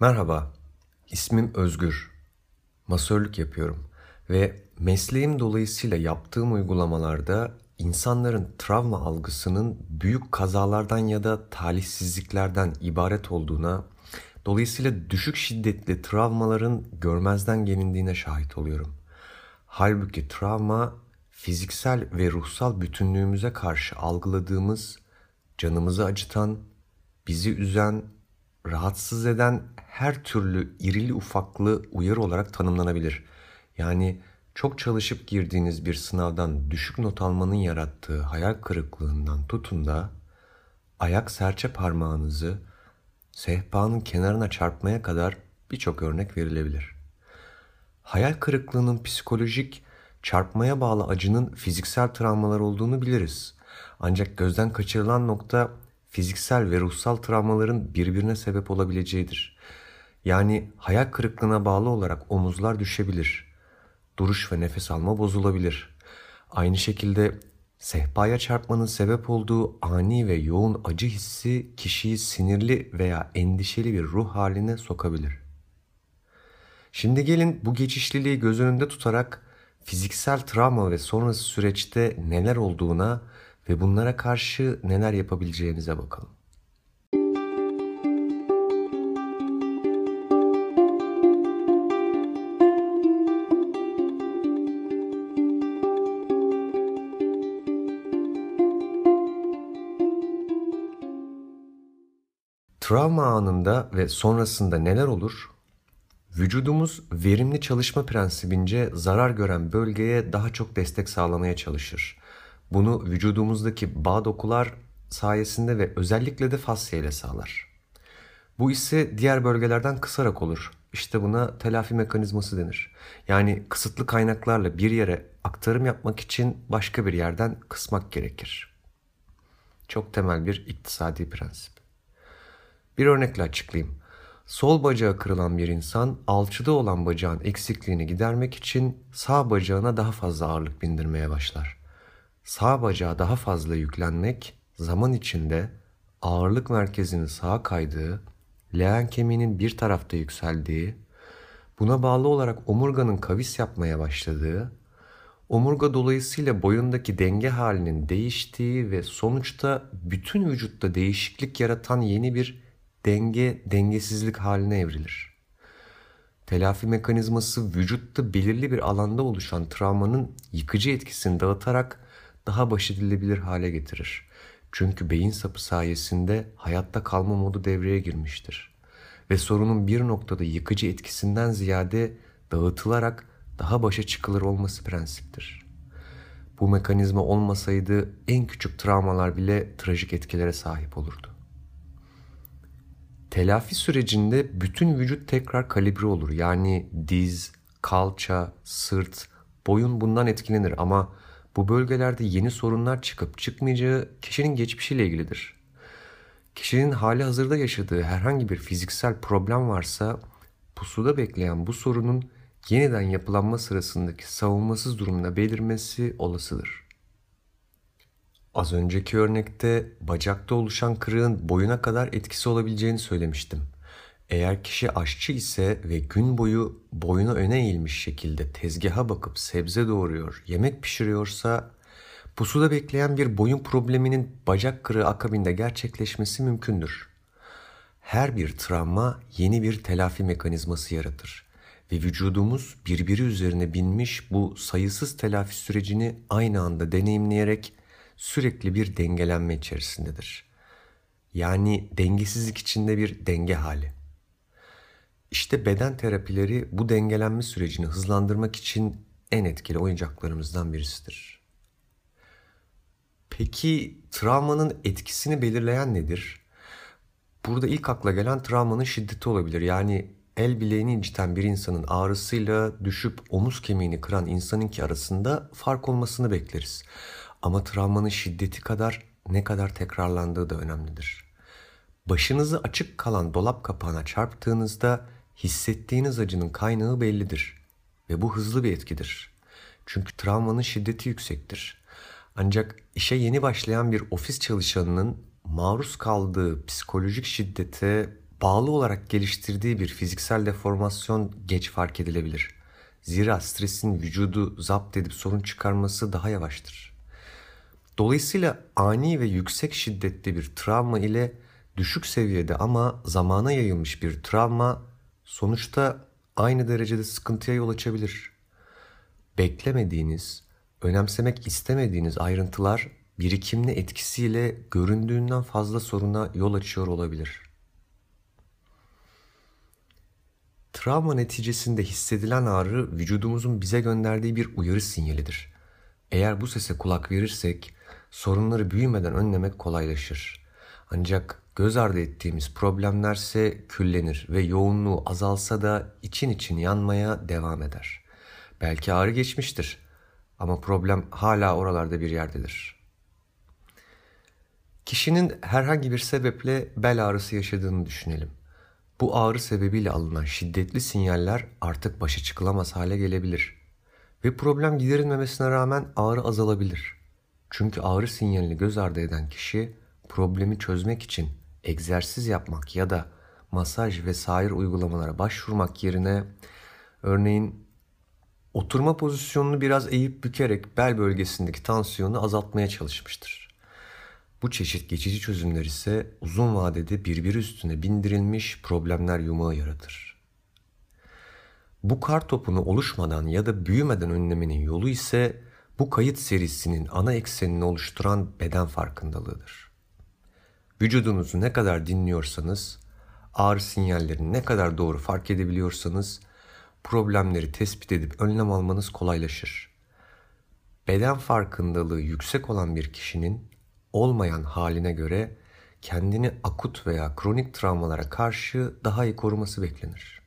Merhaba, ismim Özgür. Masörlük yapıyorum ve mesleğim dolayısıyla yaptığım uygulamalarda insanların travma algısının büyük kazalardan ya da talihsizliklerden ibaret olduğuna, dolayısıyla düşük şiddetli travmaların görmezden gelindiğine şahit oluyorum. Halbuki travma fiziksel ve ruhsal bütünlüğümüze karşı algıladığımız, canımızı acıtan, bizi üzen, rahatsız eden her türlü irili ufaklı uyarı olarak tanımlanabilir. Yani çok çalışıp girdiğiniz bir sınavdan düşük not almanın yarattığı hayal kırıklığından tutun da ayak serçe parmağınızı sehpanın kenarına çarpmaya kadar birçok örnek verilebilir. Hayal kırıklığının psikolojik, çarpmaya bağlı acının fiziksel travmalar olduğunu biliriz. Ancak gözden kaçırılan nokta fiziksel ve ruhsal travmaların birbirine sebep olabileceğidir. Yani hayal kırıklığına bağlı olarak omuzlar düşebilir. Duruş ve nefes alma bozulabilir. Aynı şekilde sehpaya çarpmanın sebep olduğu ani ve yoğun acı hissi kişiyi sinirli veya endişeli bir ruh haline sokabilir. Şimdi gelin bu geçişliliği göz önünde tutarak fiziksel travma ve sonrası süreçte neler olduğuna ve bunlara karşı neler yapabileceğinize bakalım. Travma anında ve sonrasında neler olur? Vücudumuz verimli çalışma prensibince zarar gören bölgeye daha çok destek sağlamaya çalışır. Bunu vücudumuzdaki bağ dokular sayesinde ve özellikle de fasya ile sağlar. Bu ise diğer bölgelerden kısarak olur. İşte buna telafi mekanizması denir. Yani kısıtlı kaynaklarla bir yere aktarım yapmak için başka bir yerden kısmak gerekir. Çok temel bir iktisadi prensip. Bir örnekle açıklayayım. Sol bacağı kırılan bir insan alçıda olan bacağın eksikliğini gidermek için sağ bacağına daha fazla ağırlık bindirmeye başlar. Sağ bacağa daha fazla yüklenmek zaman içinde ağırlık merkezinin sağa kaydığı, leğen kemiğinin bir tarafta yükseldiği, buna bağlı olarak omurganın kavis yapmaya başladığı, omurga dolayısıyla boyundaki denge halinin değiştiği ve sonuçta bütün vücutta değişiklik yaratan yeni bir denge dengesizlik haline evrilir. Telafi mekanizması vücutta belirli bir alanda oluşan travmanın yıkıcı etkisini dağıtarak daha baş edilebilir hale getirir. Çünkü beyin sapı sayesinde hayatta kalma modu devreye girmiştir. Ve sorunun bir noktada yıkıcı etkisinden ziyade dağıtılarak daha başa çıkılır olması prensiptir. Bu mekanizma olmasaydı en küçük travmalar bile trajik etkilere sahip olurdu. Telafi sürecinde bütün vücut tekrar kalibre olur. Yani diz, kalça, sırt, boyun bundan etkilenir ama bu bölgelerde yeni sorunlar çıkıp çıkmayacağı kişinin geçmişiyle ilgilidir. Kişinin hali hazırda yaşadığı herhangi bir fiziksel problem varsa pusuda bekleyen bu sorunun yeniden yapılanma sırasındaki savunmasız durumuna belirmesi olasıdır. Az önceki örnekte bacakta oluşan kırığın boyuna kadar etkisi olabileceğini söylemiştim. Eğer kişi aşçı ise ve gün boyu boyunu öne eğilmiş şekilde tezgaha bakıp sebze doğuruyor, yemek pişiriyorsa pusuda bekleyen bir boyun probleminin bacak kırığı akabinde gerçekleşmesi mümkündür. Her bir travma yeni bir telafi mekanizması yaratır ve vücudumuz birbiri üzerine binmiş bu sayısız telafi sürecini aynı anda deneyimleyerek sürekli bir dengelenme içerisindedir. Yani dengesizlik içinde bir denge hali. İşte beden terapileri bu dengelenme sürecini hızlandırmak için en etkili oyuncaklarımızdan birisidir. Peki travmanın etkisini belirleyen nedir? Burada ilk akla gelen travmanın şiddeti olabilir. Yani el bileğini inciten bir insanın ağrısıyla düşüp omuz kemiğini kıran insanınki arasında fark olmasını bekleriz. Ama travmanın şiddeti kadar ne kadar tekrarlandığı da önemlidir. Başınızı açık kalan dolap kapağına çarptığınızda hissettiğiniz acının kaynağı bellidir ve bu hızlı bir etkidir. Çünkü travmanın şiddeti yüksektir. Ancak işe yeni başlayan bir ofis çalışanının maruz kaldığı psikolojik şiddete bağlı olarak geliştirdiği bir fiziksel deformasyon geç fark edilebilir. Zira stresin vücudu zapt edip sorun çıkarması daha yavaştır. Dolayısıyla ani ve yüksek şiddetli bir travma ile düşük seviyede ama zamana yayılmış bir travma sonuçta aynı derecede sıkıntıya yol açabilir. Beklemediğiniz, önemsemek istemediğiniz ayrıntılar birikimli etkisiyle göründüğünden fazla soruna yol açıyor olabilir. Travma neticesinde hissedilen ağrı vücudumuzun bize gönderdiği bir uyarı sinyalidir. Eğer bu sese kulak verirsek sorunları büyümeden önlemek kolaylaşır. Ancak göz ardı ettiğimiz problemlerse küllenir ve yoğunluğu azalsa da için için yanmaya devam eder. Belki ağrı geçmiştir ama problem hala oralarda bir yerdedir. Kişinin herhangi bir sebeple bel ağrısı yaşadığını düşünelim. Bu ağrı sebebiyle alınan şiddetli sinyaller artık başa çıkılamaz hale gelebilir. Ve problem giderilmemesine rağmen ağrı azalabilir. Çünkü ağrı sinyalini göz ardı eden kişi problemi çözmek için egzersiz yapmak ya da masaj ve sair uygulamalara başvurmak yerine örneğin oturma pozisyonunu biraz eğip bükerek bel bölgesindeki tansiyonu azaltmaya çalışmıştır. Bu çeşit geçici çözümler ise uzun vadede birbiri üstüne bindirilmiş problemler yumağı yaratır. Bu kar topunu oluşmadan ya da büyümeden önlemenin yolu ise bu kayıt serisinin ana eksenini oluşturan beden farkındalığıdır. Vücudunuzu ne kadar dinliyorsanız, ağrı sinyallerini ne kadar doğru fark edebiliyorsanız problemleri tespit edip önlem almanız kolaylaşır. Beden farkındalığı yüksek olan bir kişinin olmayan haline göre kendini akut veya kronik travmalara karşı daha iyi koruması beklenir.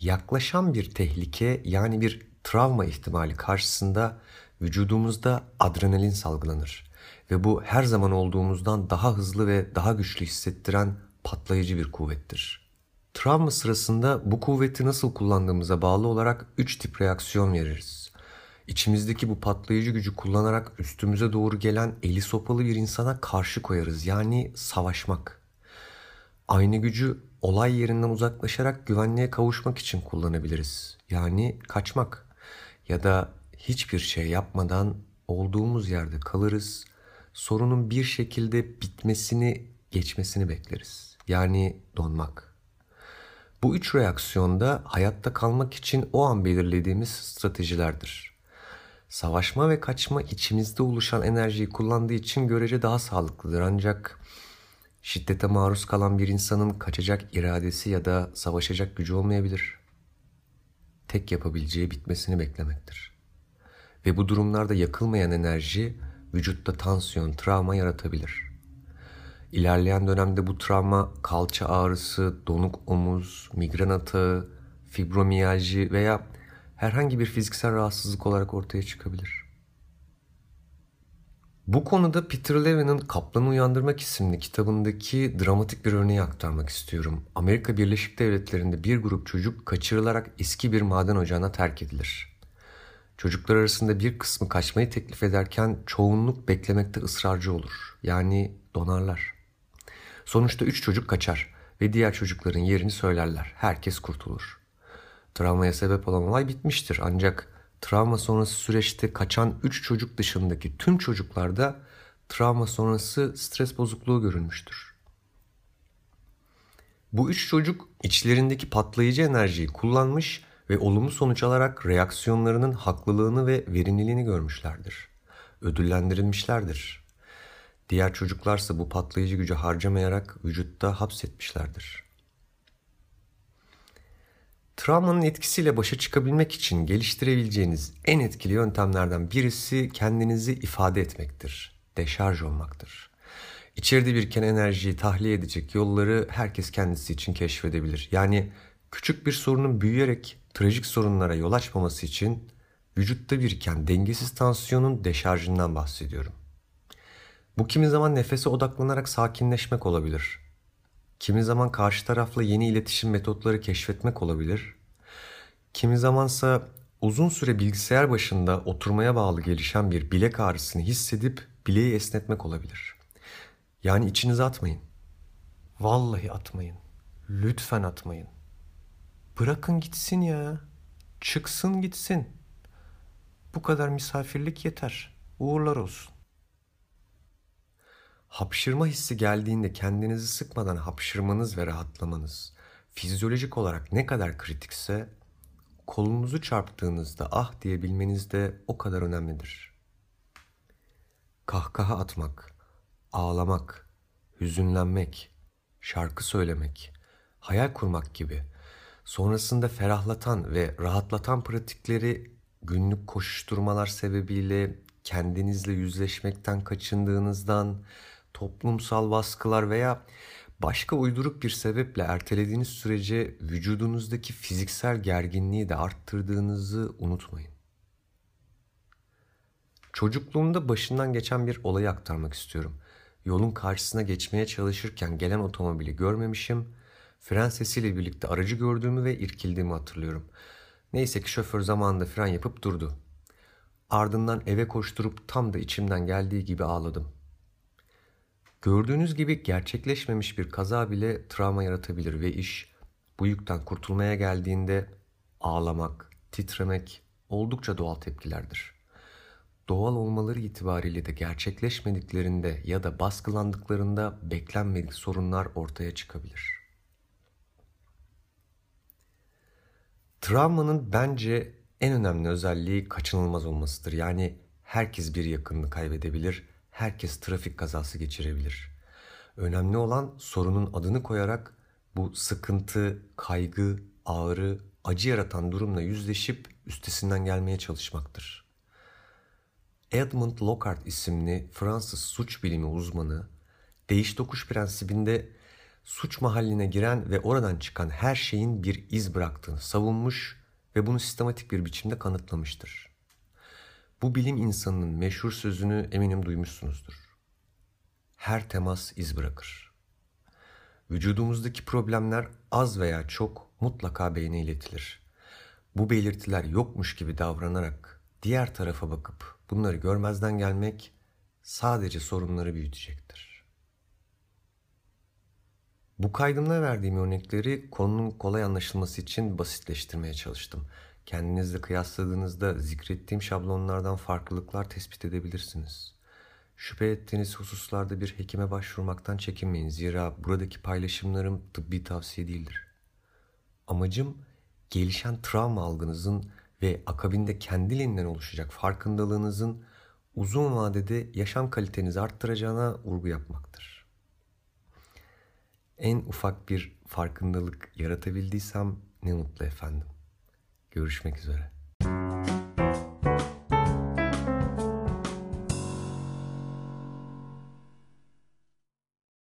Yaklaşan bir tehlike yani bir travma ihtimali karşısında vücudumuzda adrenalin salgılanır ve bu her zaman olduğumuzdan daha hızlı ve daha güçlü hissettiren patlayıcı bir kuvvettir. Travma sırasında bu kuvveti nasıl kullandığımıza bağlı olarak 3 tip reaksiyon veririz. İçimizdeki bu patlayıcı gücü kullanarak üstümüze doğru gelen eli sopalı bir insana karşı koyarız. Yani savaşmak. Aynı gücü olay yerinden uzaklaşarak güvenliğe kavuşmak için kullanabiliriz. Yani kaçmak. Ya da hiçbir şey yapmadan olduğumuz yerde kalırız. Sorunun bir şekilde bitmesini, geçmesini bekleriz. Yani donmak. Bu üç reaksiyonda hayatta kalmak için o an belirlediğimiz stratejilerdir. Savaşma ve kaçma içimizde oluşan enerjiyi kullandığı için görece daha sağlıklıdır ancak şiddete maruz kalan bir insanın kaçacak iradesi ya da savaşacak gücü olmayabilir. Tek yapabileceği bitmesini beklemektir. Ve bu durumlarda yakılmayan enerji vücutta tansiyon, travma yaratabilir. İlerleyen dönemde bu travma kalça ağrısı, donuk omuz, migren atağı, fibromiyalji veya herhangi bir fiziksel rahatsızlık olarak ortaya çıkabilir. Bu konuda Peter Levin'in Kaplan'ı Uyandırmak isimli kitabındaki dramatik bir örneği aktarmak istiyorum. Amerika Birleşik Devletleri'nde bir grup çocuk kaçırılarak eski bir maden ocağına terk edilir. Çocuklar arasında bir kısmı kaçmayı teklif ederken çoğunluk beklemekte ısrarcı olur. Yani donarlar. Sonuçta üç çocuk kaçar ve diğer çocukların yerini söylerler. Herkes kurtulur. Travmaya sebep olan olay bitmiştir. Ancak travma sonrası süreçte kaçan 3 çocuk dışındaki tüm çocuklarda travma sonrası stres bozukluğu görülmüştür. Bu üç çocuk içlerindeki patlayıcı enerjiyi kullanmış ve olumlu sonuç alarak reaksiyonlarının haklılığını ve verimliliğini görmüşlerdir. Ödüllendirilmişlerdir. Diğer çocuklarsa bu patlayıcı gücü harcamayarak vücutta hapsetmişlerdir. Travmanın etkisiyle başa çıkabilmek için geliştirebileceğiniz en etkili yöntemlerden birisi kendinizi ifade etmektir. Deşarj olmaktır. İçeride biriken enerjiyi tahliye edecek yolları herkes kendisi için keşfedebilir. Yani küçük bir sorunun büyüyerek trajik sorunlara yol açmaması için vücutta biriken dengesiz tansiyonun deşarjından bahsediyorum. Bu kimi zaman nefese odaklanarak sakinleşmek olabilir. Kimi zaman karşı tarafla yeni iletişim metotları keşfetmek olabilir. Kimi zamansa uzun süre bilgisayar başında oturmaya bağlı gelişen bir bilek ağrısını hissedip bileği esnetmek olabilir. Yani içinize atmayın. Vallahi atmayın. Lütfen atmayın. Bırakın gitsin ya. Çıksın gitsin. Bu kadar misafirlik yeter. Uğurlar olsun. Hapşırma hissi geldiğinde kendinizi sıkmadan hapşırmanız ve rahatlamanız fizyolojik olarak ne kadar kritikse kolunuzu çarptığınızda ah diyebilmeniz de o kadar önemlidir. Kahkaha atmak, ağlamak, hüzünlenmek, şarkı söylemek, hayal kurmak gibi sonrasında ferahlatan ve rahatlatan pratikleri günlük koşuşturmalar sebebiyle kendinizle yüzleşmekten kaçındığınızdan, toplumsal baskılar veya başka uyduruk bir sebeple ertelediğiniz sürece vücudunuzdaki fiziksel gerginliği de arttırdığınızı unutmayın. Çocukluğumda başından geçen bir olayı aktarmak istiyorum. Yolun karşısına geçmeye çalışırken gelen otomobili görmemişim. Fren sesiyle birlikte aracı gördüğümü ve irkildiğimi hatırlıyorum. Neyse ki şoför zamanında fren yapıp durdu. Ardından eve koşturup tam da içimden geldiği gibi ağladım. Gördüğünüz gibi gerçekleşmemiş bir kaza bile travma yaratabilir ve iş bu yükten kurtulmaya geldiğinde ağlamak, titremek oldukça doğal tepkilerdir. Doğal olmaları itibariyle de gerçekleşmediklerinde ya da baskılandıklarında beklenmedik sorunlar ortaya çıkabilir. Travmanın bence en önemli özelliği kaçınılmaz olmasıdır. Yani herkes bir yakınını kaybedebilir, herkes trafik kazası geçirebilir. Önemli olan sorunun adını koyarak bu sıkıntı, kaygı, ağrı, acı yaratan durumla yüzleşip üstesinden gelmeye çalışmaktır. Edmund Lockhart isimli Fransız suç bilimi uzmanı, değiş tokuş prensibinde suç mahalline giren ve oradan çıkan her şeyin bir iz bıraktığını savunmuş ve bunu sistematik bir biçimde kanıtlamıştır. Bu bilim insanının meşhur sözünü eminim duymuşsunuzdur. Her temas iz bırakır. Vücudumuzdaki problemler az veya çok mutlaka beyne iletilir. Bu belirtiler yokmuş gibi davranarak diğer tarafa bakıp bunları görmezden gelmek sadece sorunları büyütecektir. Bu kaydımda verdiğim örnekleri konunun kolay anlaşılması için basitleştirmeye çalıştım. Kendinizle kıyasladığınızda zikrettiğim şablonlardan farklılıklar tespit edebilirsiniz. Şüphe ettiğiniz hususlarda bir hekime başvurmaktan çekinmeyin. Zira buradaki paylaşımlarım tıbbi tavsiye değildir. Amacım gelişen travma algınızın ve akabinde kendiliğinden oluşacak farkındalığınızın uzun vadede yaşam kalitenizi arttıracağına vurgu yapmaktır. En ufak bir farkındalık yaratabildiysem ne mutlu efendim. Görüşmek üzere.